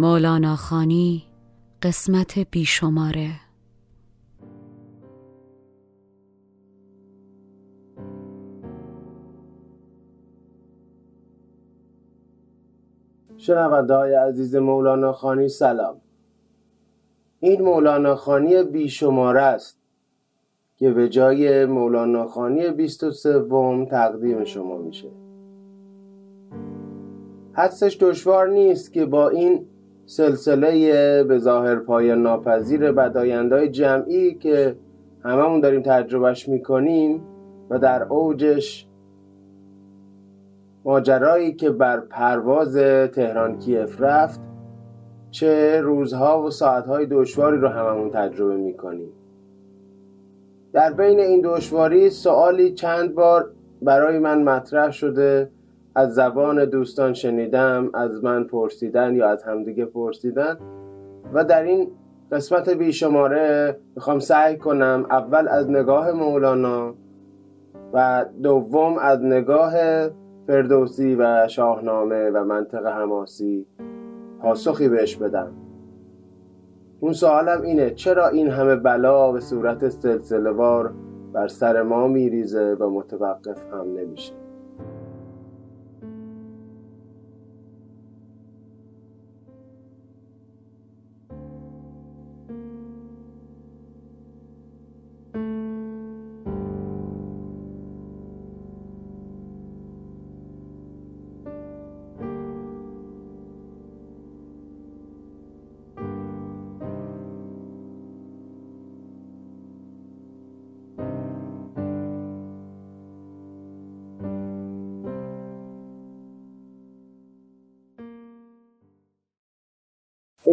مولانا خانی قسمت بیشماره. شنونده های عزیز مولانا خانی سلام. این مولانا خانی بیشماره است که به جای مولانا خانی بیست و سوم تقدیم شما میشه. حدسش دشوار نیست که با این سلسله به ظاهر پایان ناپذیر بدایندهای جمعی که هممون داریم تجربهش می‌کنیم و در اوجش ماجرایی که بر پرواز تهران کیف رفت چه روزها و ساعتهای دشواری رو هممون تجربه می‌کنیم. در بین این دشواری سوالی چند بار برای من مطرح شده از زبان دوستان شنیدم از من پرسیدن یا از همدیگه پرسیدن. و در این قسمت بیشماره می‌خوام سعی کنم اول از نگاه مولانا و دوم از نگاه فردوسی و شاهنامه و منطق حماسی پاسخی بهش بدم. اون سوالم اینه چرا این همه بلا به صورت سلسله وار بر سر ما میریزه و متوقف هم نمیشه؟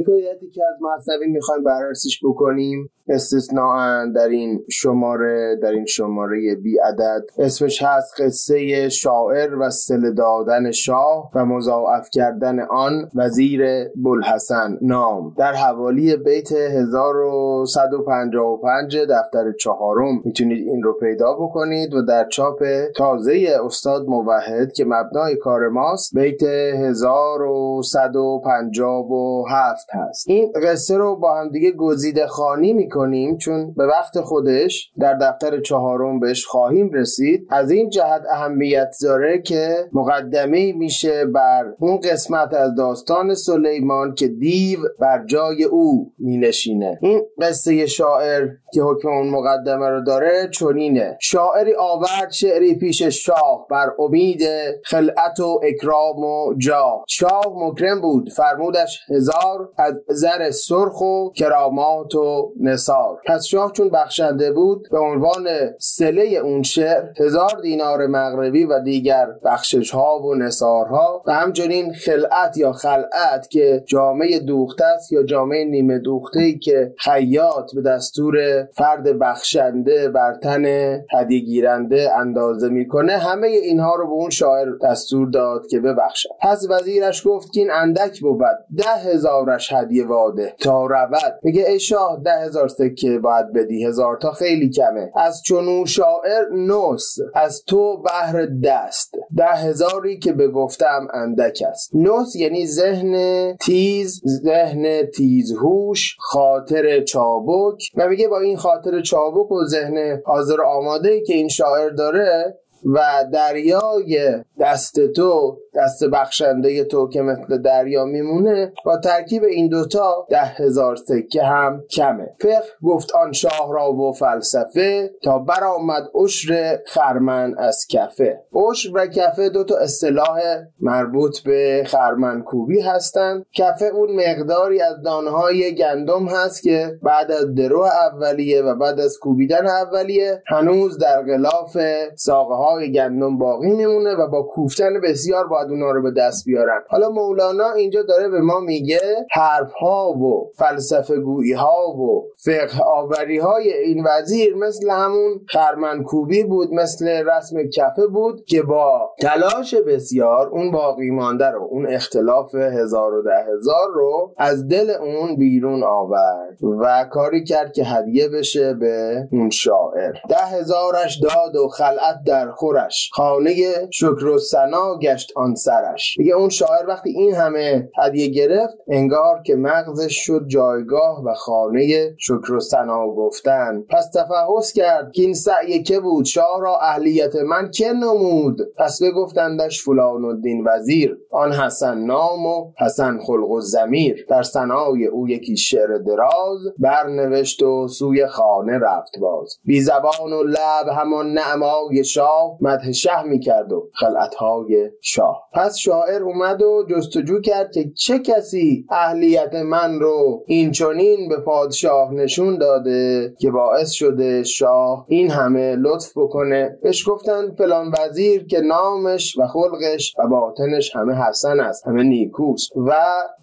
حکایتی که از مصنوی می‌خوایم بررسیش بکنیم. استثناء در این شماره در این شماره بی عدد اسمش هست قصه شاعر و سل دادن شاه و مضاعف کردن آن وزیر بلحسن نام. در حوالی بیت 1155 دفتر چهارم. می‌تونید این رو پیدا بکنید و در چاپ تازه استاد موحد که مبنای کار ماست بیت 1157 هست. این قصه رو با هم دیگه گزیده خانی می‌کنیم چون به وقت خودش در دفتر چهارم بهش خواهیم رسید. از این جهت اهمیت داره که مقدمه میشه بر اون قسمت از داستان سلیمان که دیو بر جای او مینشینه. این قصه شاعر که حکم اون مقدمه رو داره چنینه. شاعری آورد شعری پیش شاه بر امید خلعت و اکرام و جاه. شاه مکرم بود فرمودش هزار از زر سرخ و کرامات و نصار پس شاه چون بخشنده بود به عنوان سله اون شعر هزار دینار مغربی و دیگر بخشش ها و نصارها و همچنین خلعت یا خلعت که جامعه دوخته است یا جامعه نیمه دوخته ای که خیاط به دستور فرد بخشنده بر تن هدیه گیرنده اندازه می‌کنه همه اینها رو به اون شاعر دستور داد که ببخشد. پس وزیرش گفت که این اندک بود. ده هزارش هدیه واده. تا رود. میگه ای شاه ده هزار سکه باید بدی هزار تا؟ خیلی کمه. از چونو شاعر نوس از تو بهر دست. ده هزاری که بگفتم اندک است. نوس یعنی ذهن تیز ذهن تیزهوش خاطر چابک. و میگه با این خاطر چابک و ذهن حاضر آماده که این شاعر داره و دریای دست تو دست بخشنده تو که مثل دریا میمونه با ترکیب این دوتا ده هزار سکه هم کمه. فقه گفت آن شاه را و فلسفه تا برآمد عشر خرمن از کفه. عشر و کفه دوتا اصطلاح مربوط به خرمن کوبی هستند. کفه اون مقداری از دانهای گندم هست که بعد از درو اولیه و بعد از کوبیدن اولیه هنوز در غلاف ساقه های گندم باقی میمونه و با کوفتن بسیار باید اونا رو به دست بیارن. حالا مولانا اینجا داره به ما میگه حرف ها و فلسفه گویی ها و فقه آوری های این وزیر مثل همون خرمنکوبی بود مثل رسم کفه بود که با تلاش بسیار اون باقی مانده رو اون اختلاف هزار و ده هزار رو از دل اون بیرون آورد و کاری کرد که هدیه بشه به اون شاعر. ده هزارش داد و خلعت در خود تفکرش خانه شکر و سنا گشت آن سرش. دیگه اون شاعر وقتی این همه هدیه گرفت انگار که مغزش شد جایگاه و خانه شکر و سنا گفتن. پس تفحص کرد که این سعی که بود شاه را اهلیت من که نمود؟ پس بگفتندش فلان الدین وزیر. آن حسن نام و حسن خلق و زمیر در سنای او یکی شعر دراز برنوشت و سوی خانه رفت باز. بی زبان و لب همان نعمای شاه مدح شه می‌کرد و خلعتهای شاه. پس شاعر اومد و جستجو کرد که چه کسی اهلیت من رو این چونین به پادشاه نشون داده که باعث شده شاه این همه لطف بکنه. بهش گفتن فلان وزیر که نامش و خلقش و باطنش همه حسن است همه نیکوست و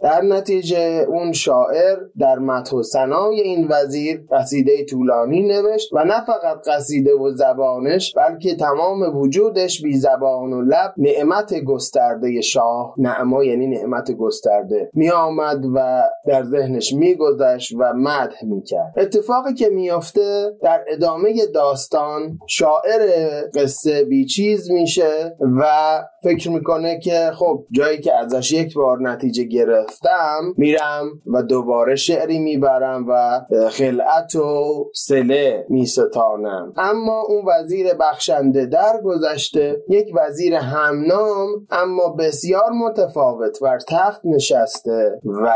در نتیجه اون شاعر در مدح و این وزیر قصیده طولانی نوشت و نه فقط قصیده و زبانش بلکه تمام وجودش بی زبان و لب نعمت گسترده شاه. نعما یعنی نعمت گسترده. می آمد و در ذهنش میگذشت و مدح می‌کرد. اتفاقی که میافته در ادامه داستان شاعر قصه بیچیز میشه و فکر می‌کنه که خب جایی که ازش یک بار نتیجه گرفتم میرم و دوباره شعری می‌برم و خلعت و سله میستانم. اما اون وزیر بخشنده در گذشته یک وزیر همنام اما بسیار متفاوت بر تخت نشسته و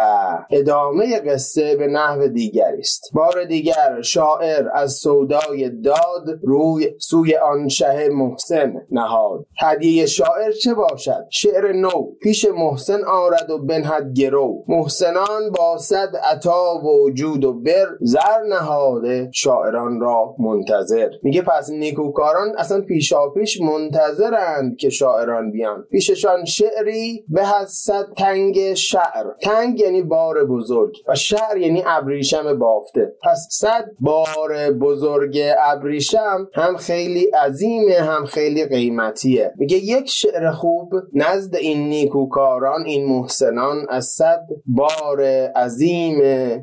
ادامه قصه به نحو دیگری است. بار دیگر شاعر از سودای داد روی سوی آن شه محسن نهاد. هدیه شاعر چه باشد؟ شعر نو. پیش محسن آرد و بنهد گرو. محسنان با صد عطا و جود و بر زر نهاده شاعران را منتظر. میگه پس نیکوکاران اصلا پیشا پیش منتظرند که شاعران بیان. پیششان شعری به از صد تنگ شعر. تنگ یعنی بار بزرگ و شعر یعنی ابریشم بافته. پس صد بار بزرگ ابریشم هم خیلی عظیمه هم خیلی قیمتیه. میگه یک شعر خوب. نزد این نیکوکاران این محسنان از صد بار عظیم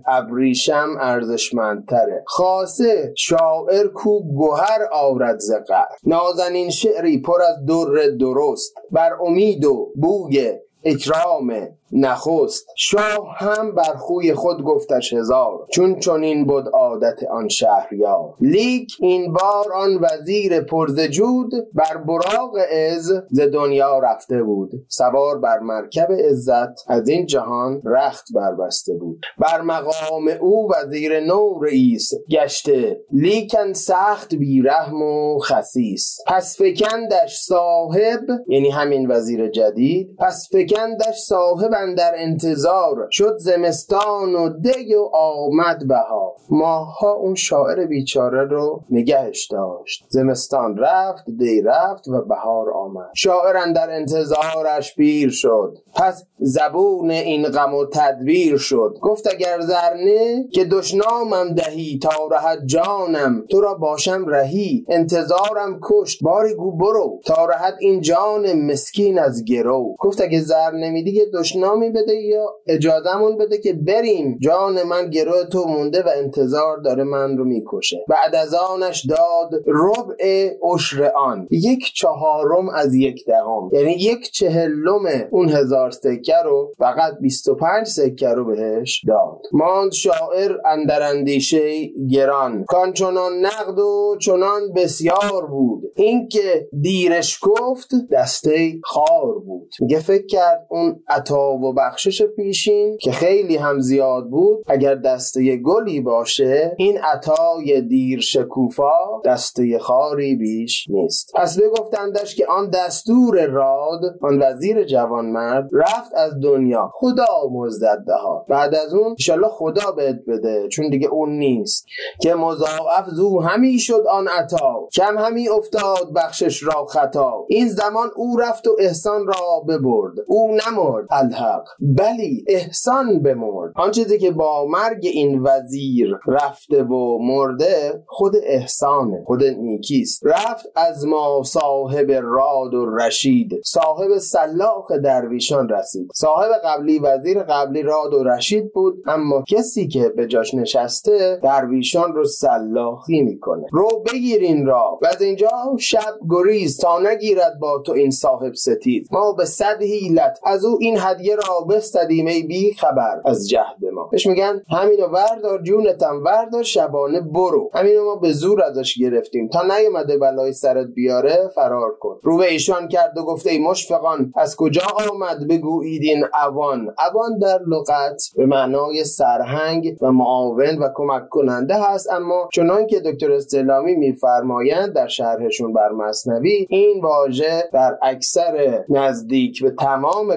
ابریشم ارزشمندتره. خاصه شاعر کو گوهر آورد زقر نازنین شعری پر از در درست بر امید و بوی اکرام نخست. شاه هم بر خوی خود گفتش هزار چون چنین بود عادت آن شهریار. لیک این بار آن وزیر پرزجود بر براق از ز دنیا رفته بود. سوار بر مرکب عزت از این جهان رخت بربسته بود. بر مقام او وزیر نو رئیس گشته. لیکن سخت بیرحم و خسیس. پس فکندش صاحب یعنی همین وزیر جدید پس فکندش صاحب در انتظار شد زمستان و دی و آمد بهار. ماها اون شاعر بیچاره رو نگهش داشت. زمستان رفت دی رفت و بهار آمد. شاعر در انتظارش پیر شد. پس زبون این غم و تدبیر شد. گفت اگر زرنه که دشنامم دهی تا رهت جانم. تو را باشم رهی. انتظارم کشت. باری گو برو. تا رهت این جان مسکین از گرو. گفت اگه زر نمیدی که دشنامی بده یا اجازمون بده که بریم. جان من گروه تو مونده و انتظار داره من رو می‌کشه. بعد از آنش داد ربع عشر آن. یک چهارم از یک دهم. یعنی یک چهلم اون هزار سکه رو فقط 25 سکه رو بهش داد. ماند شاعر اندر اندیشه گران. کان چنان نقد و چنان بسیار بود. اینکه دیرش گفت دسته خار بود. میگه فکر کرد اون عطا و بخشش پیشین که خیلی هم زیاد بود اگر دسته گلی باشه این عطای دیر شکوفا دسته خاری بیش نیست. پس بگفتندش که آن دستور راد آن وزیر جوانمرد رفت از دنیا. خدا مزدد ها بعد از اون انشالله خدا بهت بده چون دیگه اون نیست. که مضاعف زو همی شد آن عطا. کم همی افتاد بخشش را خطا. این زمان او رفت و احسان را ببرد. او نمرد. الحق. حق. بلی احسان بمرد. آن چیزی که با مرگ این وزیر رفته و مرده خود احسانه خود نیکیست. رفت از ما صاحب راد و رشید. صاحب سلاخ درویشان رسید. صاحب قبلی وزیر قبلی راد و رشید بود اما کسی که به جاش نشسته درویشان رو سلاخی می‌کنه. رو بگیرین را. و از اینجا شب گریز تا نگیرد با تو این صاحب ستید ما به صد هیلت از او این هدیه را بستدیم ای بی خبر از جهد ما. بهش میگن همینو وردار جونتم وردار شبانه برو. همینو ما به زور ازش گرفتیم. تا نیومده بلای سرت بیاره فرار کن. رو به ایشان کرد و گفته ای مشفقان از کجا آمد بگویید این اوان؟ اوان در لغت به معنای سرهنگ و معاون و کمک کننده هست. اما چنان که دکتر استلامی میفرمایند در شرحشون بر مصنوی این واژه در اکثر نزدیک به تمام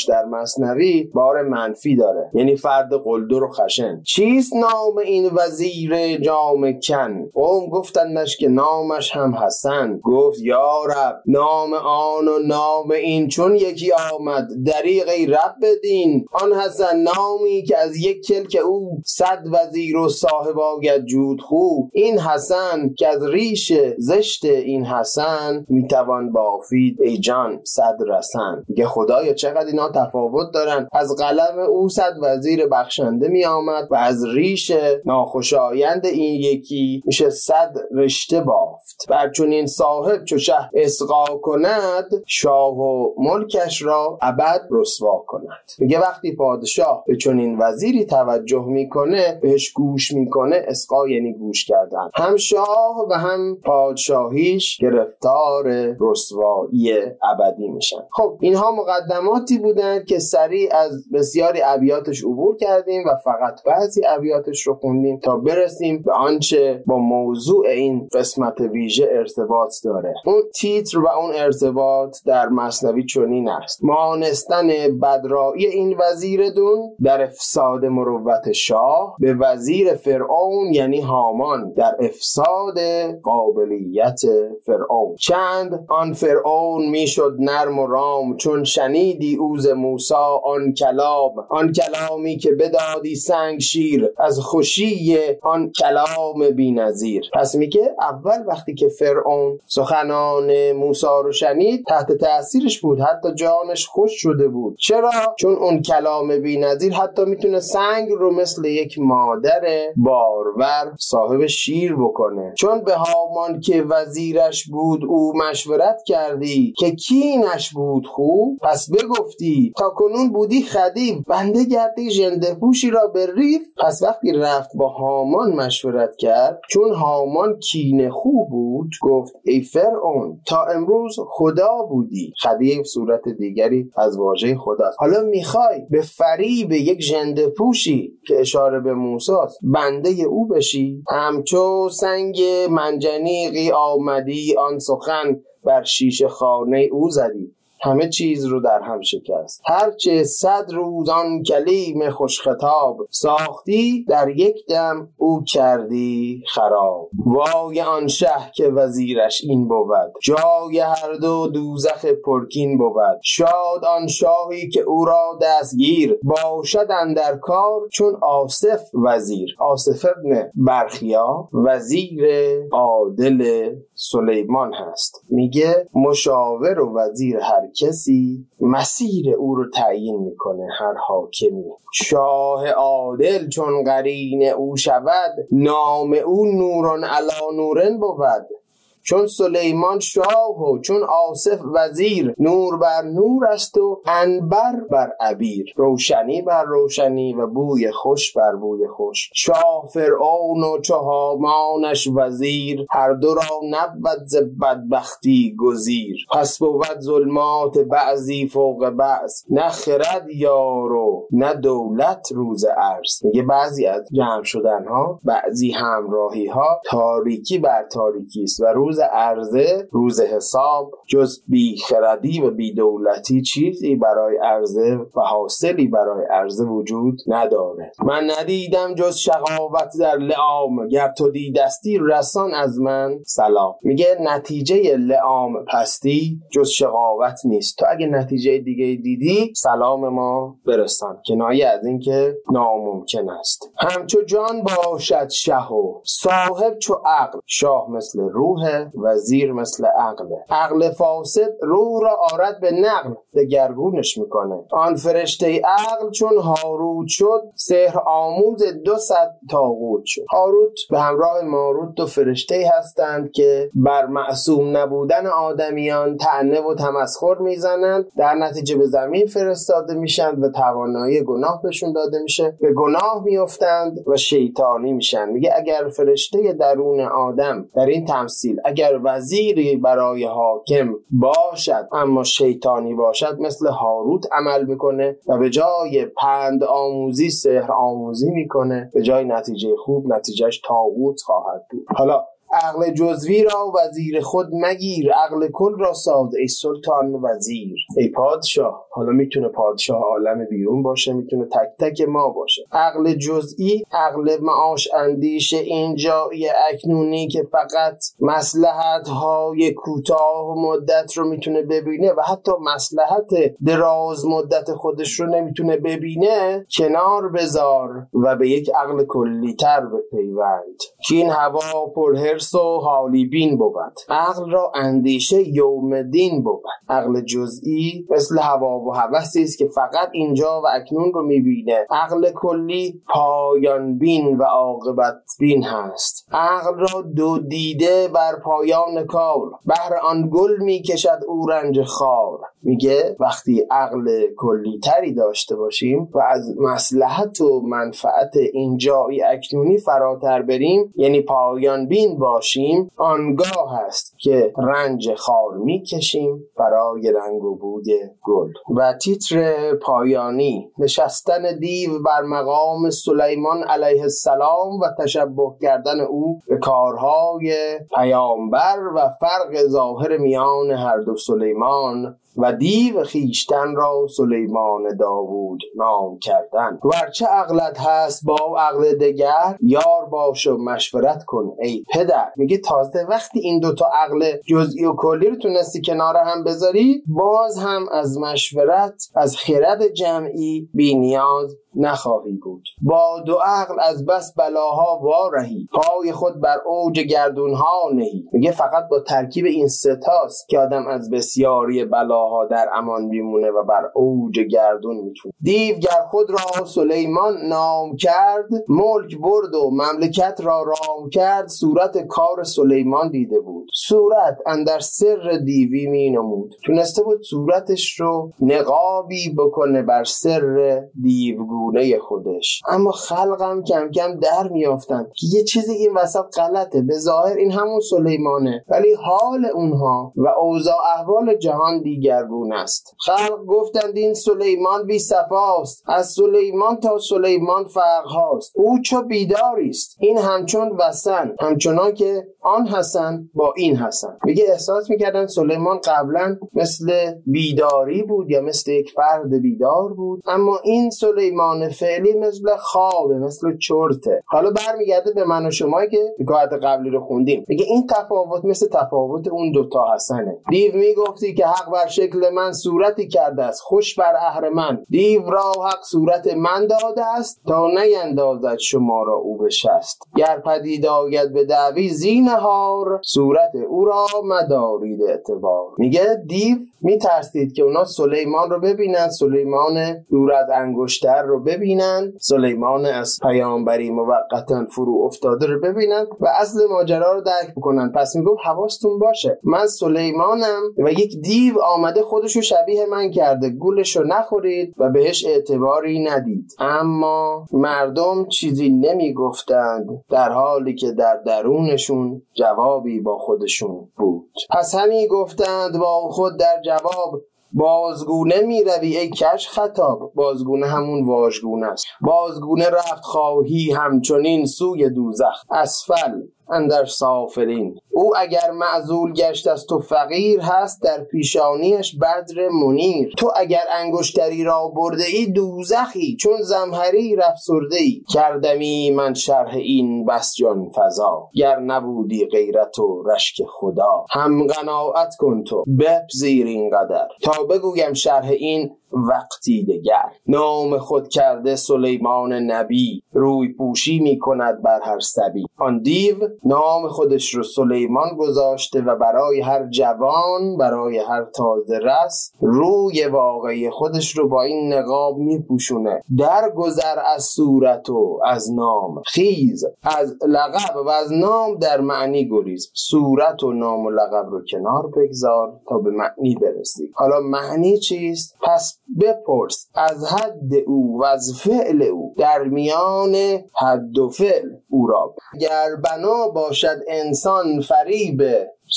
در مصنوی بار منفی داره. یعنی فرد قلدر و خشن. چیست نام این وزیر جام کن؟ قوم گفتندش که نامش هم حسن. گفت یا رب نام آن و نام این چون یکی آمد. دریغی رب بدین. آن حسن نامی که از یک کلک او صد وزیر و صاحب آگد جود خوب این حسن که از ریش زشت این حسن می‌توان بافید. ای جان صد رسن. میگه خدایا چقدر تفاوت دارن. از قلم او صد وزیر بخشنده می آمد و از ریش ناخوشایند این یکی میشه صد رشته بافت. چون این صاحب چو شه اسقا کند شاه و ملکش را ابد رسوا کند. میگه وقتی پادشاه به این وزیری توجه می‌کنه بهش گوش می‌کنه اسقا یعنی گوش کردن. هم شاه و هم پادشاهیش گرفتار رسوایی ابدی میشن. خب اینها مقدماتی بودند که سریع از بسیاری ابیاتش عبور کردیم و فقط بعضی ابیاتش رو خوندیم تا برسیم به آنچه با موضوع این قسمت ویژه ارتباط داره. اون تیتر و اون ارتباط در مصنوی چنین است. مانستن بدرایی این وزیر دون در افساد مروت شاه به وزیر فرعون یعنی هامان در افساد قابلیت فرعون. چند آن فرعون می‌شد نرم و رام چون شنیدی اوز موسا آن کلام آن کلامی که بدادی سنگ شیر از خوشی آن کلام بینظیر. پس میگه اول وقتی که فرعون سخنان موسا رو شنید تحت تاثیرش بود حتی جانش خوش شده بود. چرا؟ چون اون کلام بینظیر حتی می‌تونه سنگ رو مثل یک مادر بارور صاحب شیر بکنه. چون به هامان که وزیرش بود او مشورت کردی که کینش بود خوب پس بگفتی تا کنون بودی خدیب بنده گردی ژنده پوشی را به ریف. پس وقتی رفت با هامان مشورت کرد چون هامان کینه خوب بود گفت ای فرعون تا امروز خدا بودی. خدیب صورت دیگری از واژه خداست. حالا می‌خوای به فریب یک ژنده پوشی که اشاره به موساست بنده او بشی؟ همچو سنگ منجنیقی آمدی آن سخن بر شیش خانه او زدی. همه چیز رو در هم شکست. هرچه صد روزان کلیم خوش خطاب ساختی در یک دم او کردی خراب. وای آن شه که وزیرش این بود. جای هر دو دوزخ پرکین بود. شاد آن شاهی که او را دستگیر باشد در کار چون آصف وزیر. آصف ابن برخیا وزیر عادل سلیمان هست. میگه مشاور و وزیر هر کسی مسیر او رو تعیین می‌کنه هر حاکمی. شاه عادل چون قرین او شود نام او نوران علا نورن بود. چون سلیمان شاه و چون آصف وزیر نور بر نور است و انبر بر عبیر. روشنی بر روشنی و بوی خوش بر بوی خوش. شاه فرعون و چهامانش وزیر هر دو را نبود ز بدبختی گزیر. پس بود ظلمات بعضی فوق بعض. نه خرد یارو نه دولت روز عرض. میگه بعضی از جمع شدن ها بعضی همراهی ها تاریکی بر تاریکی است و روز روز عرضه روز حساب جز بیخردی و بیدولتی چیزی برای عرضه و حاصلی برای عرضه وجود نداره. من ندیدم جز شقاوت در لعام. گر تو دیدستی رسان از من سلام. میگه نتیجه لعام پستی جز شقاوت نیست. تو اگه نتیجه دیگه دیدی سلام ما برسان. کنایه از اینکه ناممکن است. همچو جان باشد و صاحب چو عقل. شاه مثل روح وزیر مثل عقل. عقل فاسد روح را آرد به نقل دگرگونش می‌کنه. آن فرشته عقل چون هاروت شد سحر آموز دو صد تاغوت شد. هاروت به همراه ماروت دو فرشته هستند که بر معصوم نبودن آدمیان تعنه و تمسخر می‌زنند. در نتیجه به زمین فرستاده میشند و توانایی گناه بهشون داده میشه. به گناه میفتند و شیطانی میشن. میگه اگر فرشته درون آدم در این تمثیل اگر وزیری برای حاکم باشد اما شیطانی باشد مثل هاروت عمل می‌کنه و به جای پند آموزی سحر آموزی می‌کنه به جای نتیجه خوب نتیجهش تاغوت خواهد بود. حالا عقل جزوی را وزیر خود مگیر عقل کل را ساز ای سلطان وزیر. ای پادشاه حالا می‌تونه پادشاه عالم بیرون باشه می‌تونه تک تک ما باشه. عقل جزئی عقل معاش اندیش اینجایی اکنونی که فقط مسلحت های کوتاه مدت رو می‌تونه ببینه و حتی مسلحت دراز مدت خودش رو نمی‌تونه ببینه کنار بذار و به یک عقل کلی تر بپیوند. که این هوا پر حرس و حالی بین بود. عقل را اندیشه یوم دین بود. عقل جزئی مثل هوا و هوسی است که فقط اینجا و اکنون رو می‌بینه. عقل کلی پایان بین و عاقبت بین هست. عقل را دو دیده بر پایان کار. بهر آن گل می‌کشد او رنج خار. میگه وقتی عقل کلی تری داشته باشیم و از مسلحت و منفعت اینجایی اکنونی فراتر بریم یعنی پایان بین باشیم آنگاه هست که رنج خار می‌کشیم برای رنگ و بوی گل. و تیتر پایانی نشستن دیو بر مقام سلیمان علیه السلام و تشبه کردن او به کارهای پیامبر و فرق ظاهر میان هر دو سلیمان و دیو خیشتن را سلیمان داوود نام کردن ورچه عقلت هست با عقل دگر یار باش و مشورت کن ای پدر. میگه تازه وقتی این دوتا عقل جزئی و کلی رو تونستی کنار هم بذاری باز هم از مشورت از خرد جمعی بی نیاز نخواهی بود. با دو عقل از بس بلاها وارهی پای خود بر اوج گردونها نهی. میگه فقط با ترکیب این ستاست که آدم از بسیاری بلاها در امان بیمونه و بر اوج گردون می‌تونه. دیو گر خود را سلیمان نام کرد ملک برد و مملکت را رام کرد صورت کار سلیمان دیده بود. صورت اندر سر دیوی می نمود تونسته بود صورتش رو نقابی بکنه بر سر دیوگو گونه خودش. اما خلقم کم کم در میافتند که یه چیزی این وسط غلطه. به ظاهر این همون سلیمانه. ولی حال اونها و اوضاع احوال جهان دیگرگون است. خلق گفتند این سلیمان بی صفاست از سلیمان تا سلیمان فرق هاست. او چو بیداری است. این همچون وسن همچنان که آن حسن با این حسن. میگه احساس می‌کردن سلیمان قبلا مثل بیداری بود یا مثل یک فرد بیدار بود. اما این سلیمان فعلی مثل خوابه مثل چرته حالا برمیگرده به من و شما که حکایت قبلی رو خوندیم. میگه این تفاوت مثل تفاوت اون دوتا حسنه. دیو می‌گفتی که حق بر شکل من صورتی کرده است. خوش بر من. دیو را حق صورت من داده است تا نیندازد شما را او بشست. گر پدید آید به دعوی زینهار صورت او را مدارید اعتبار. میگه دیو میترسید که اونا سلیمان رو ببینن سلیمان دور از انگشتر رو ببینن سلیمان از پیامبری موقتا فرو افتاده رو ببینن و اصل ماجرا رو درک بکنن. پس می‌گفت حواستون باشه. من سلیمانم و یک دیو آمده خودشو شبیه من کرده. گولش رو نخورید و بهش اعتباری ندید. اما مردم چیزی نمی‌گفتند. در حالی که در درونشون جوابی با خودشون بود. پس همین گفتند با خود در جواب بازگونه می روی ای کش خطاب. بازگونه همون واژگونه است. بازگونه رفت خواهی همچنین سوی دوزخ. اسفل. اندر سافرین او اگر معزول گشت از تو فقیر هست در پیشانیش بدر منیر. تو اگر انگشتری را برده ای دوزخی چون زمهری رفسرده ای کردمی من شرح این بس جان فضا. گر نبودی غیرت و رشک خدا. هم قناعت کن تو. بپذیر این قدر. تا بگویم شرح این وقتی دگر. نام خود کرده سلیمان نبی. روی پوشی می کند بر هر سبی. آن دیو نام خودش رو سلیمان گذاشته و برای هر جوان برای هر تازه رس روی واقعی خودش رو با این نقاب میپوشونه. در گذر از صورت و از نام. خیز از لقب و از نام در معنی گریز. صورت و نام و لقب رو کنار بگذار تا به معنی برسی. حالا معنی چیست؟ پس بپرس از حد او و از فعل او. در میان حد و فعل او را. گر بنا باشد انسان فریب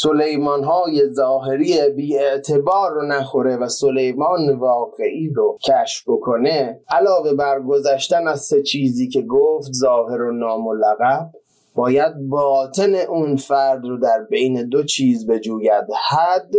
سلیمان های ظاهری بی اعتبار رو نخوره و سلیمان واقعی رو کشف بکنه. علاوه بر گذشتن از سه چیزی که گفت ظاهر و نام و لقب باید باطن اون فرد رو در بین دو چیز بجوید حد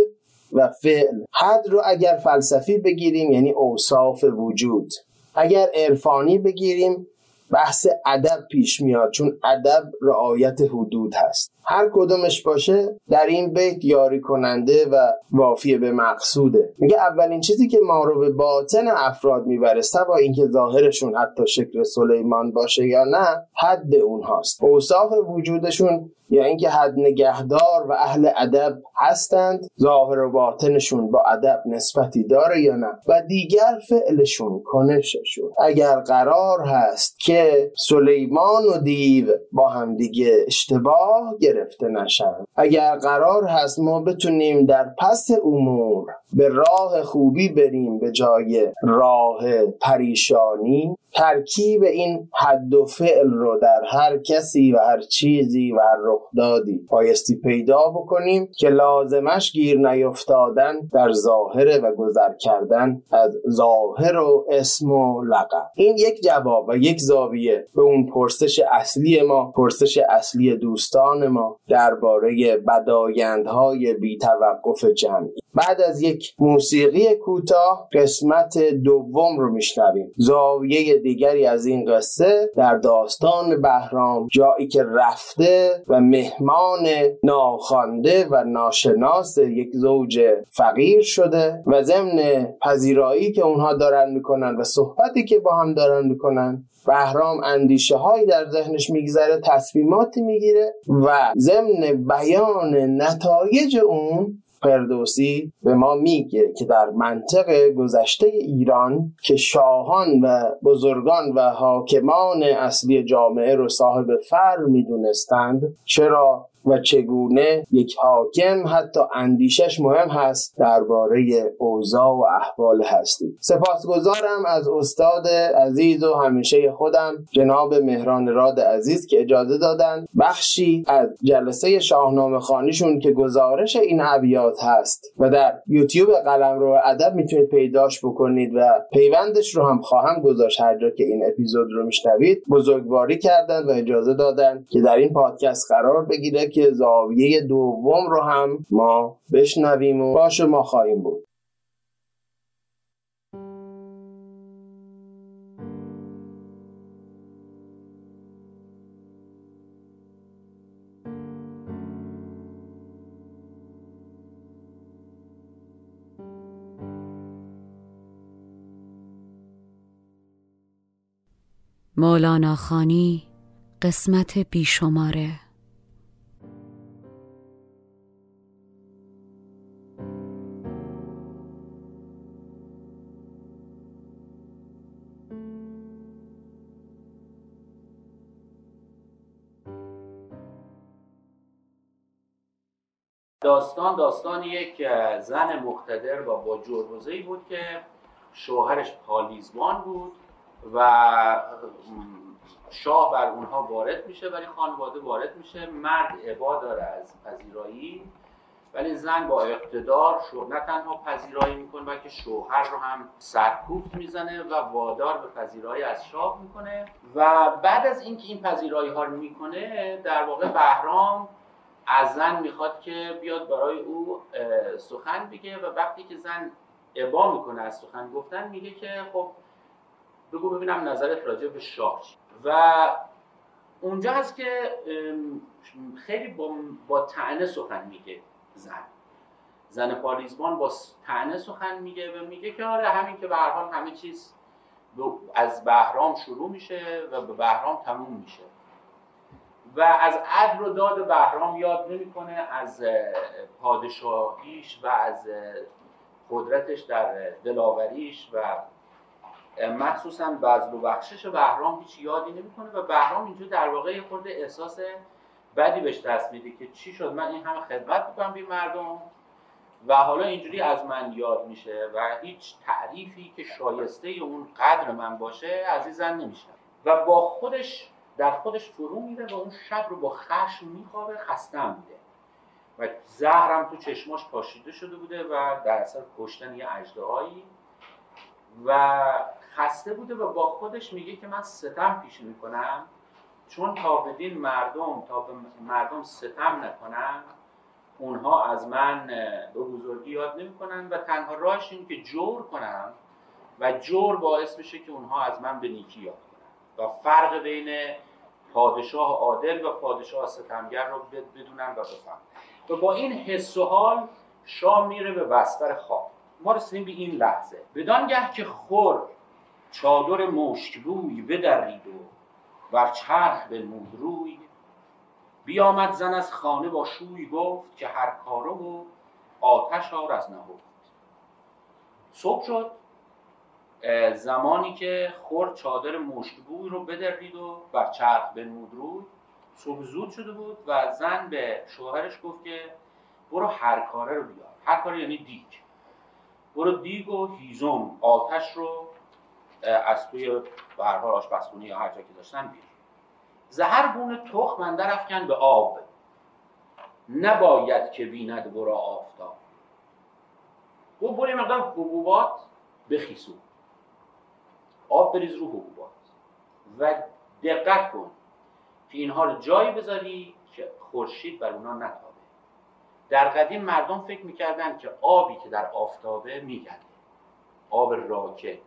و فعل. حد رو اگر فلسفی بگیریم یعنی اوصاف وجود. اگر عرفانی بگیریم بحث ادب پیش میاد چون ادب رعایت حدود هست. هر کدومش باشه در این بیت یاری کننده و وافیه به مقصوده. میگه اولین چیزی که ما رو به باطن افراد می‌بره سوا اینکه ظاهرشون حتی شکل سلیمان باشه یا نه حد اونهاست. اوصاف وجودشون یا اینکه حد نگهدار و اهل ادب هستند ظاهر و باطنشون با ادب نسبتی داره یا نه؟ و دیگر فعلشون کنششون. اگر قرار هست که سلیمان و دیو با همدیگه اشتباه گرفته نشن اگر قرار هست ما بتونیم در پس امور به راه خوبی بریم به جای راه پریشانی ترکیب این حد و فعل رو در هر کسی و هر چیزی و هر رخدادی بایستی پیدا بکنیم که لازمش گیر نیفتادن در ظاهره و گذر کردن از ظاهر و اسم و لقب. این یک جواب و یک زاویه به اون پرسش اصلی ما پرسش اصلی دوستان ما درباره بدایندهای بیتوقف جمعی. بعد از یک موسیقی کوتاه قسمت دوم رو میشنویم. زاویه دیگری از این قصه در داستان بهرام جایی که رفته و مهمان ناخوانده و ناشناس یک زوج فقیر شده و ضمن پذیرایی که اونها دارن می‌کنن و صحبتی که با هم دارن می‌کنن بهرام اندیشه هایی در ذهنش میگذره تصمیماتی می‌گیره و ضمن بیان نتایج اون فردوسی به ما میگه که در منطق گذشته ایران که شاهان و بزرگان و حاکمان اصلی جامعه رو صاحب فر می‌دونستند چرا و چگونه یک حاکم حتی اندیشش مهم هست درباره اوضاع و احوال هستی. سپاسگزارم از استاد عزیز و همیشه خودم جناب مهران راد عزیز که اجازه دادن. بخشی از جلسه شاهنامه خانیشون که گزارش این ابیات هست و در یوتیوب قلم رو ادب می‌تونید پیداش بکنید و پیوندش رو هم خواهم گذاشت. هر جا که این اپیزود رو میشنوید بزرگواری کردن و اجازه دادن که در این پادکست قرار بگیره که زاویه دوم رو هم ما بشنویم و با شما خواهیم بود. مولانا خانی قسمت بیشماره. داستان داستان یک زن مقتدر و با جربزهی بود که شوهرش پالیزبان بود و شاه بر اونها وارد میشه ولی خانواده وارد میشه. مرد عبا داره از پذیرایی ولی زن با اقتدار شو نه تنها پذیرایی می‌کنه بلکه شوهر رو هم سرکوفت می‌زنه و وادار به پذیرایی از شاه می‌کنه. و بعد از اینکه این پذیرایی ها رو می‌کنه در واقع بهرام از زن می‌خواد که بیاد برای او سخن بگه و وقتی که زن ابا می‌کنه از سخن گفتن میگه که خب بگو ببینم نظرت راجع به شاه و اونجا هست که خیلی با, با تعنه سخن میگه زن. زن پالیزبان با تعنه سخن میگه و میگه که آره همین که به حال همه چیز از بهرام شروع میشه و به بهرام تموم میشه. و از عدل و داد بهرام یاد نمی‌کنه از پادشاهیش و از قدرتش در دلاوریش و مخصوصا بزل و بخشش بهرام هیچ یادی نمی‌کنه و بهرام اینجا در واقع خورده احساس بدی بهش دست میده که چی شد من این همه خدمت می‌کنم به مردم و حالا اینجوری از من یاد میشه و هیچ تعریفی که شایسته اون قدر من باشه عزیزن نمیشه و با خودش در خودش فرو میره و اون شب رو با خشم میخوابه خسته میده. و زهرم تو چشماش پاشیده شده بوده و در اثر کشتن یه اجدهایی و خسته بوده و با خودش میگه که من ستم پیش می‌کنم. چون تا بدین مردم تا به مردم ستم نکنم اونها از من به بزرگی یاد نمی‌کنن و تنها راهش این که جور کنم و جور باعث بشه که اونها از من به نیکی یاد کنن. و فرق بین پادشاه عادل و پادشاه ستمگر رو بدونن و بفهم و با این حس و حال شاه میره به بستر خواب. ما رسیدیم به این لحظه. بدانگه که خور چادر مشکبوی بدرید و بر چرخ به روی بیامد زن از خانه با شوی گفت که هر کارو و آتش آر از نهفت. صبح شد. زمانی که خور چادر مشکبوی رو بدرید و بر چرخ به روی صبح زود شده بود و زن به شوهرش گفت که برو هر کاره رو بیار. هر کاره یعنی دیگ. برو دیگ و هیزم آتش رو از توی برها آشپزخونه یا هر جا که داشتن بیار زهر گونه تخم اندر افکن به آب. نباید که بیند برا آفتاب. و برو مقدار حبوبات بخیسون. آب بریز رو حبوبات و دقت کن که اینها رو جایی بذاری که خورشید بر اونا نتابه. در قدیم مردم فکر می‌کردن که آبی که در آفتابه میگنده آب راکه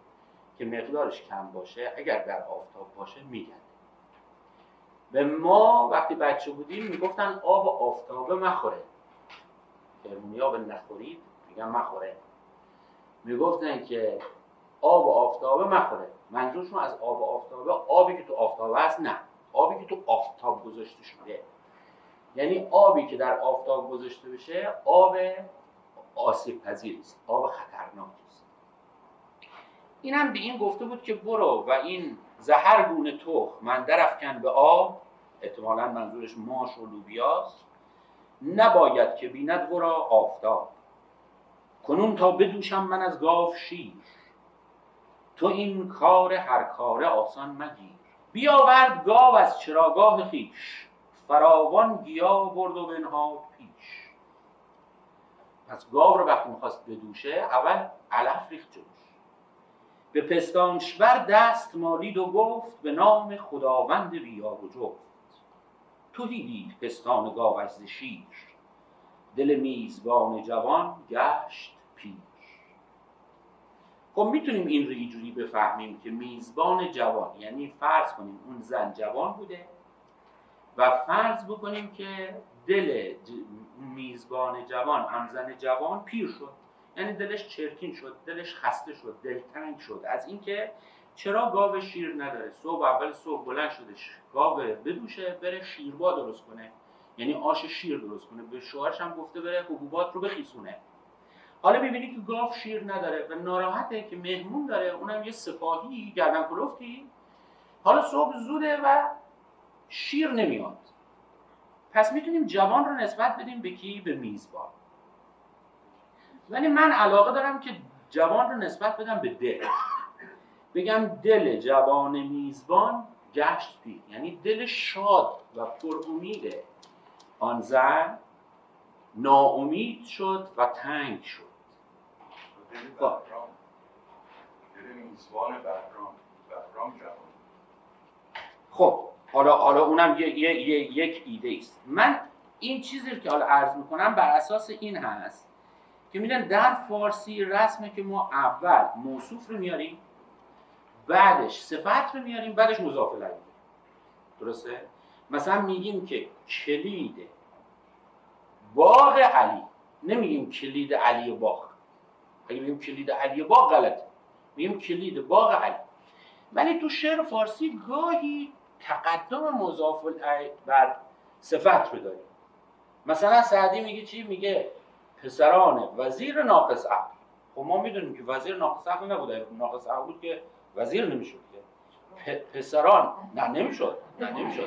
که مقدارش کم باشه اگر در آفتاب باشه میگنده به ما وقتی بچه بودیم می‌گفتن آب آفتابه مخوره. کرمونی آب نخورید میگن مخوره. می‌گفتن که آب آفتابه مخوره منظورشون از آب آفتابه آبی که تو آفتابه هست نه. آبی که تو آفتاب گذاشته شده. یعنی آبی که در آفتاب گذاشته بشه آب آسیب پذیر است آب خطرناک است اینم به این گفته بود که برو و این زهر گونه تخم من درفکن به آب. احتمالا منظورش ماش و لوبیاست. نباید که بیند ورا آفتاب. کنون تا بدوشم من از گاو شیر. تو این کار هر کاره آسان مگیر. بیاورد گاو از چراگاه خیش فراوان گیا برد و بنها پیش. پس گاو رو وقتی می‌خواست بدوشه اول علف ریخت جوش به پستانشور دست مالید و گفت به نام خداوند بیار و جفت. تو دید پستان گاو از شیر. دل میزبان جوان گشت خب می‌تونیم این رو اینجوری بفهمیم که میزبان جوان یعنی فرض کنیم اون زن جوان بوده و فرض بکنیم که دل میزبان جوان هم زن جوان پیر شد. یعنی دلش چرکین شد دلش خسته شد دلتنگ شد. از اینکه چرا گاو شیر نداره؟ صبح اول صبح بلند شدش گاو بدوشه بره شیربا درست کنه. یعنی آش شیر درست کنه. به شوهرش هم گفته بره حبوبات رو بخیسونه. حالا می‌بینی که گاو شیر نداره و ناراحته که مهمون داره اونم یه سپاهی گردن کلفتی حالا صبح زوده و شیر نمیاد. پس می‌تونیم جوان رو نسبت بدیم به کی؟ به میزبان. ولی من علاقه دارم که جوان رو نسبت بدم به دل. بگم دل جوان میزبان گشت یعنی دل شاد و پر آن زن ناامید شد و تنگ شد. خب حالا حالا اونم یه, یه،, یه، یک ایده است. من این چیزی که حالا عرض می‌کنم بر اساس این هست که میدن در فارسی رسمه که ما اول موصوف رو میاریم بعدش صفت رو میاریم بعدش مضاف الیه درسته؟ مثلا میگیم که کلید باغ علی. نمیگیم کلید علی باغ. اگه میگیم کلید علی باغ غلطه میگیم کلید باغ علی. ولی تو شعر فارسی گاهی تقدم مضاف بر صفت رو داریم مثلا سعدی میگه چی؟ میگه پسران وزیر ناقص عقل. خب ما می‌دونیم که وزیر ناقص عقل نبوده ناقص عقل بود که وزیر نمی‌شد که. پسران. نه نمی‌شد. نه نمی‌شد.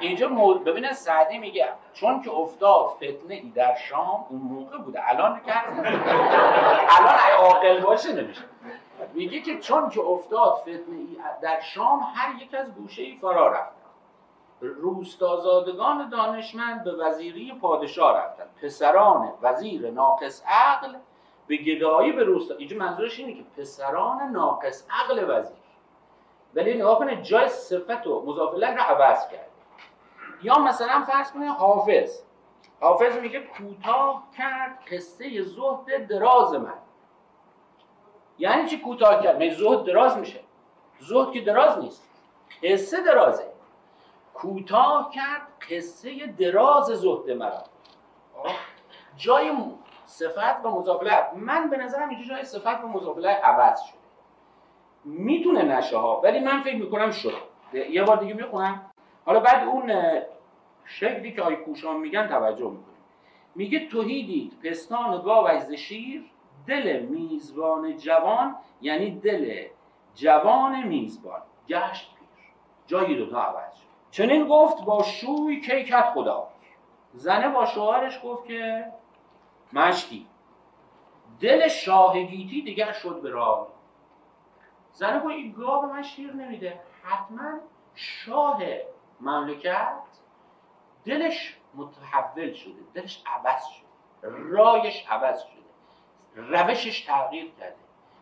اینجا مود ببینه سعدی میگه چون که افتاد فتنه ای در شام اون موقع بوده. الان که الان عاقل باشه نمیشه. میگه که چون که افتاد فتنه ای در شام هر یک از گوشه ای فرا رفت. روستازادگان دانشمند به وزیری پادشاه رفتن. پسران وزیر ناقص عقل به گدایی به روستا اینجا منظورش اینه که پسران ناقص عقل وزیر. ولی نگاه کنه جای صفت و مضاف رو عوض کرد. یا مثلا فرض کنه حافظ. حافظ میگه کوتاه کرد قصه زهد دراز من. یعنی چی کوتاه کرد؟ می زهد دراز میشه. زهد که دراز نیست. قصه درازه. کوتاه کرد قصه دراز زهد مرا. جای صفت و مضافله من به نظرم اینجا جای صفت و مضافله عوض شده می‌تونه نشه ها ولی من فکر می‌کنم شد. یه بار دیگه می‌خونم. حالا بعد اون شکلی که آی کوشان میگن توجه می‌کنیم. میگه توهیدید پستان گاو از شیر دل میزبان جوان یعنی دل جوان میزبان. گشت پیر. جایی دوتا عوض شد. چنین گفت با شوی کیکت خدا. زنه با شوهرش گفت که مشتی دل شاهگیتی دیگر شد به راه. زنه گفت این به من شیر نمیده. حتما شاه مملکت دلش متحول شده. دلش عوض شده. رایش عوض شده. روشش تغییر کرده.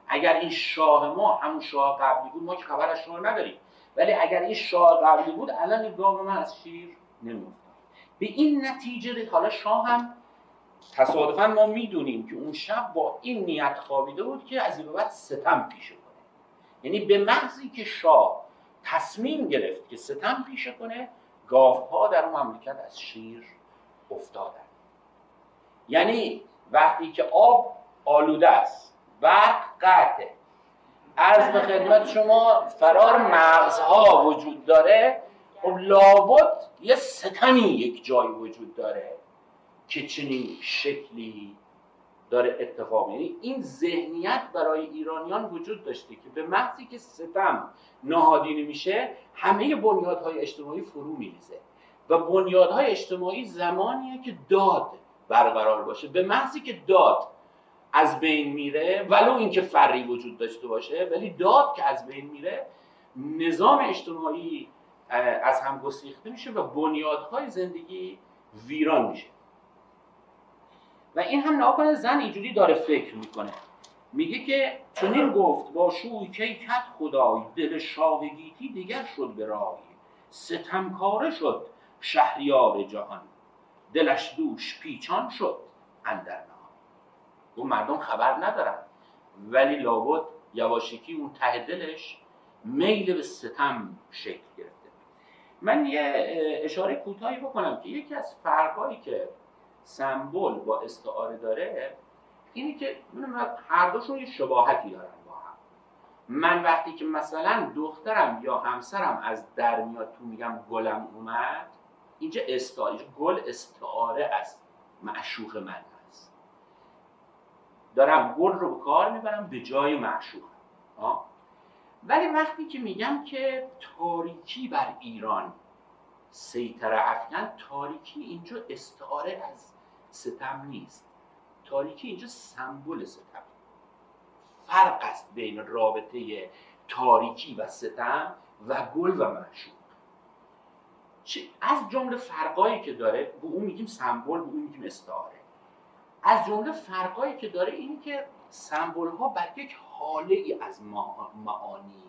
اگر این شاه ما همون شاه قبلی بود ما که خبر از شاه نداریم. ولی اگر این شاه قبلی بود الان این گاو من از شیر نمیافتاد. به این نتیجه حالا شاه هم تصادفا ما می‌دونیم که اون شب با این نیت خوابیده بود که از این بعد ستم پیشه یعنی به محضی که شاه تصمیم گرفت که ستم پیشه کنه گاوها در اون مملکت از شیر افتادن. یعنی وقتی که آب آلوده است برق قطعه. عرض به خدمت شما فرار مغزها وجود داره. خب لابد یه ستمی یک جای وجود داره که چنین شکلی داره اتفاق یعنی این ذهنیت برای ایرانیان وجود داشته که به محضی که ستم نهادینه میشه همه بنیادهای اجتماعی فرو میریزه. و بنیادهای اجتماعی زمانیه که داد برقرار باشه. به محضی که داد از بین میره ولو اینکه فری وجود داشته باشه ولی داد که از بین میره نظام اجتماعی از هم گسیخته میشه و بنیادهای زندگی ویران میشه. و این هم ناکنه زن اینجوری داره فکر می‌کنه. میگه که چنین گفت با شوی که کت خدای دل شاهگیتی دیگر شد به راهی ستمکاره شد شهریار جهان. دلش دوش پیچان شد اندر اون مردم خبر ندارن. ولی لابد یواشکی اون ته دلش میل به ستم شکل گرفته. من یه اشاره کوتاهی بکنم که یکی از فرقایی که سمبل با استعاره داره اینی که هر دوشون یه شباهتی دارن با هم. من وقتی که مثلا دخترم یا همسرم از در میاد تو میگم گلم اومد اینجا استعاره گل استعاره از معشوق من دارم گل رو به کار می‌برم به جای معشوق. ولی وقتی که میگم که تاریکی بر ایران سیطره افکن تاریکی اینجا استعاره از ستم نیست. تاریکی اینجا سمبل ستم. فرق است بین رابطه تاریکی و ستم و گل و معشوق. از جمله فرقایی که داره به اون میگیم سمبل به اون میگیم استعاره. از جمله فرقایی که داره این که سمبل ها بر یک حاله ای از معانی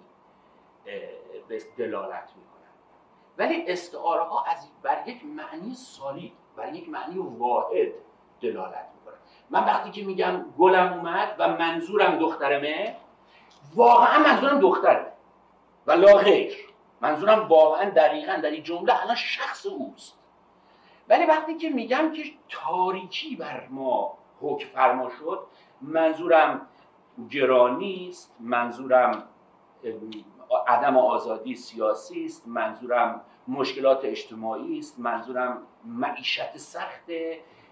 به دلالت می‌کنن. ولی استعاره ها از بر یک معنی سالید بر یک معنی واحد دلالت می‌کنن من وقتی که میگم گلم اومد و منظورم دخترمه واقعا منظورم دخترمه و لا غیر. منظورم واقعا دقیقا در این جمله الان شخص اوست. ولی وقتی که میگم که تاریکی بر ما حکم فرما شد منظورم گرانی است منظورم عدم آزادی سیاسی است منظورم مشکلات اجتماعی است منظورم معیشت سخت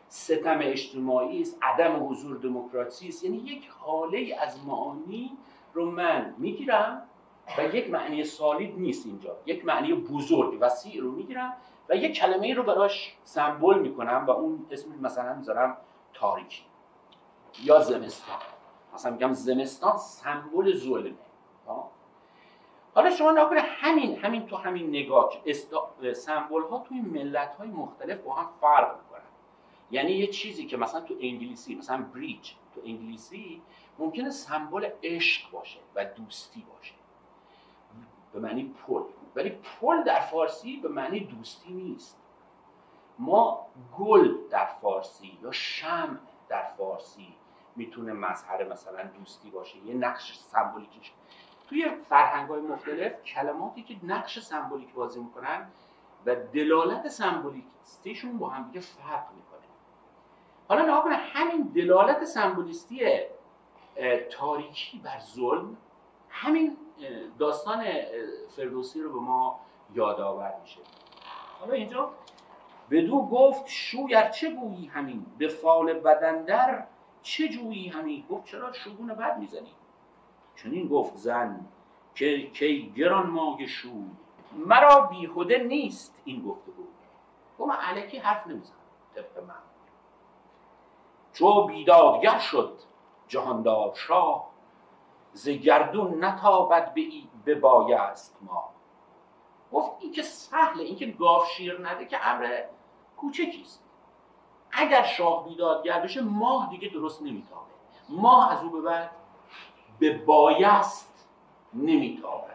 ستم اجتماعی است عدم حضور دموکراسی است. یعنی یک حاله از معانی رو من می‌گیرم و یک معنی سالید نیست اینجا. یک معنی بزرگ وسیع رو می‌گیرم و یک کلمه رو براش سمبل می‌کنم و اون اسم مثلا می‌ذارم تاریکی یا زمستان. مثلا میگم زمستان سمبل ظلمه. حالا شما نکنه همین همین تو همین نگاه سمبل ها توی ملت های مختلف با هم فرق می‌کنن. یعنی یه چیزی که مثلا تو انگلیسی مثلا بریج تو انگلیسی ممکنه سمبل عشق باشه و دوستی باشه. به معنی پل. ولی پل در فارسی به معنی دوستی نیست. ما گل در فارسی یا شمع در فارسی می‌تونه مظهر مثلا دوستی باشه. یه نقش سمبولیکش توی فرهنگ های مختلف کلماتی که نقش سمبولیک بازی می‌کنن و دلالت سمبولیستیشون با هم دیگه فرق می‌کنه. حالا نها کنه همین دلالت سمبولیستی تاریکی بر ظلم همین داستان فردوسی رو به ما یادآور میشه. حالا اینجا بدو گفت شویر چه گویی همین؟ به فال بدندر چه جویی همین؟ گفت چرا شگون بد می‌زنی؟ چنین گفت زن که کی گران ماگ شوی مرا بیهوده نیست این گفته بود گفت من علکی حرف نمی‌زنم طبق من. چو بیدادگر شد جهاندار شاه ز گردون نتابد به به بایست ما. گفت این که سهله این که گاف شیر نده که امر کوچکیست اگر شاه بیدادگر بشه ماه دیگه درست نمیتابه. ماه از او به بعد به بایست نمیتابد.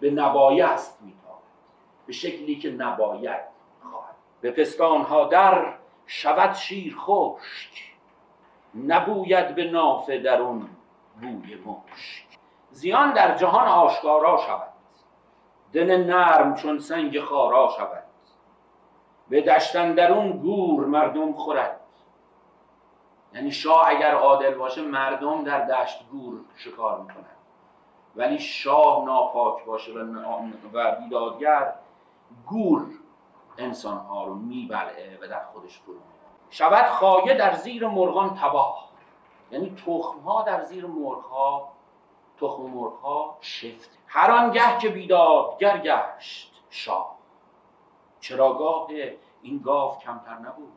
به نبایست میتابد. به شکلی که نباید خواهد. به پستانها در شود شیر خشک. نبوید به نافه درون بوی مشک. زیان در جهان آشکارا شود. دل نرم چون سنگ خارا شود. به دشتن درون گور مردم خورد. یعنی شاه اگر عادل باشه مردم در دشت گور شکار می‌کنن. ولی شاه ناپاک باشه و بیدادگر گور انسان ها رو میبلعه و در خودش فرو شود خایه در زیر مرغان تباه. یعنی تخم ها در زیر مرغ ها تخم مرغ ها شفت. هر آنگه که بیدادگر گشت شاه. چراگاه این گاو کمتر نبود.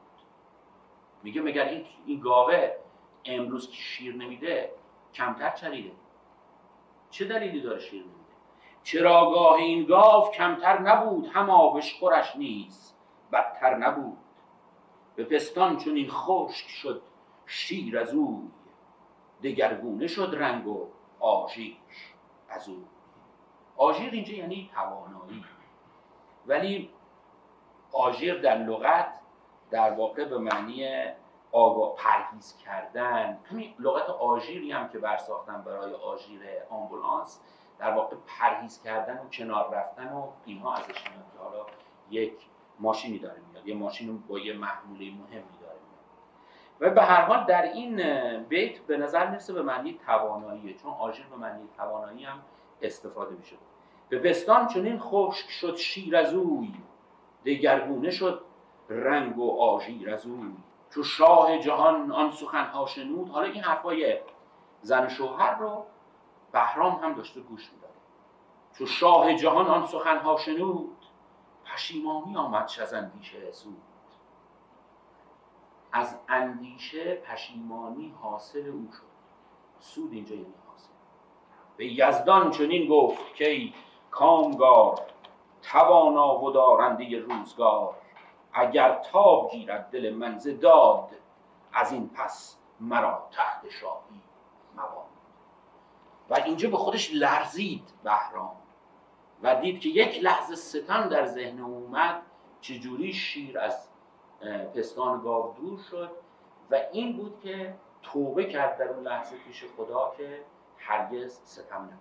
میگه مگر این این گاوه امروز شیر نمیده کمتر چریده؟ چه دلیلی داره شیر نمیده؟ چراگاه این گاو کمتر نبود هم آبش خورش نیز بدتر نبود. به پستان چون این خشک شد شیر از او دگرگونه شد رنگ و آژیر از او آژیر اینجا یعنی توانایی. ولی آژیر در لغت در واقع به معنی آگاه پرهیز کردن. همین لغت آژیری هم که برساختن برای آژیر آمبولانس در واقع پرهیز کردن و کنار رفتن و اینها ازش میاد که حالا یک ماشینی داره میاد یه ماشین با یه محموله مهمی داره میاد. و به هر حال در این بیت به نظر می‌رسه به معنی تواناییه چون آژیر به معنی توانایی هم استفاده میشه به بستان چنین خشک شد شیر از اوی دگرگونه شد. رنگ و آژیر از او. چو شاه جهان آن سخنها شنود حالا این حرفای زن شوهر رو بهرام هم داشته گوش می‌داده چو شاه جهان آن سخنها شنود پشیمانی آمد از اندیشه سود. از اندیشه پشیمانی حاصل او شد. سود اینجا یعنی حاصل. به یزدان چنین گفت که کامگار توانا و دارنده روزگار. اگر تاب گیرد دل من داد از این پس مرا تحت شاهی مقام و اینجا به خودش لرزید بهرام و دید که یک لحظه ستم در ذهن اومد چجوری شیر از پستان گاو دور شد و این بود که توبه کرد در اون لحظه پیش خدا که هرگز ستم نکنه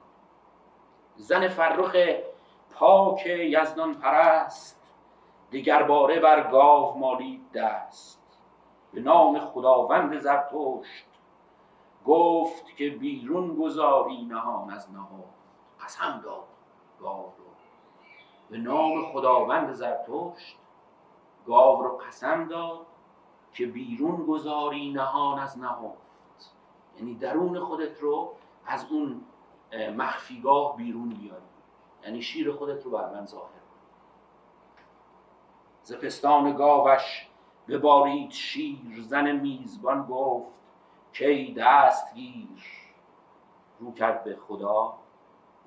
زن فرخ پاک یزدان پرست دیگر باره بر گاو مالی دست. به نام خداوند زرتشت گفت که بیرون گذاری نهان از نهاد قسم داد گاو رو به نام خداوند زرتشت گاو رو قسم داد که بیرون گذاری نهان از نهاد یعنی درون خودت رو از اون مخفیگاه بیرون بیاری. یعنی شیر خودت رو بر من ظاهر ز پستان گاوش ببارید شیر زن میزبان گفت کی دستگیر. رو کرد به خدا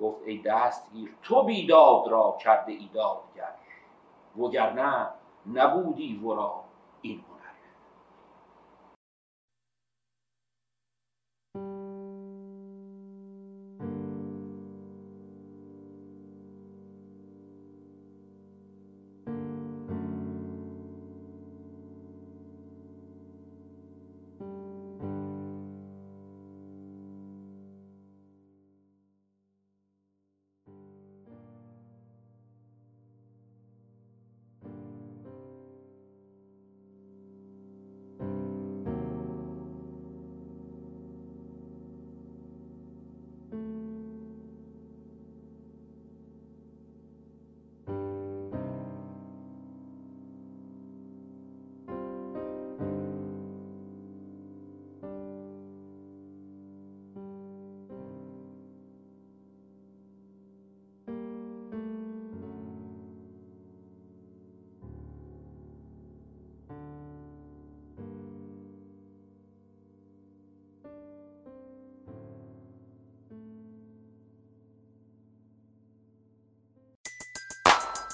گفت ای دستگیر تو بیداد را کرده ایدادگر وگرنه نبودی ورا.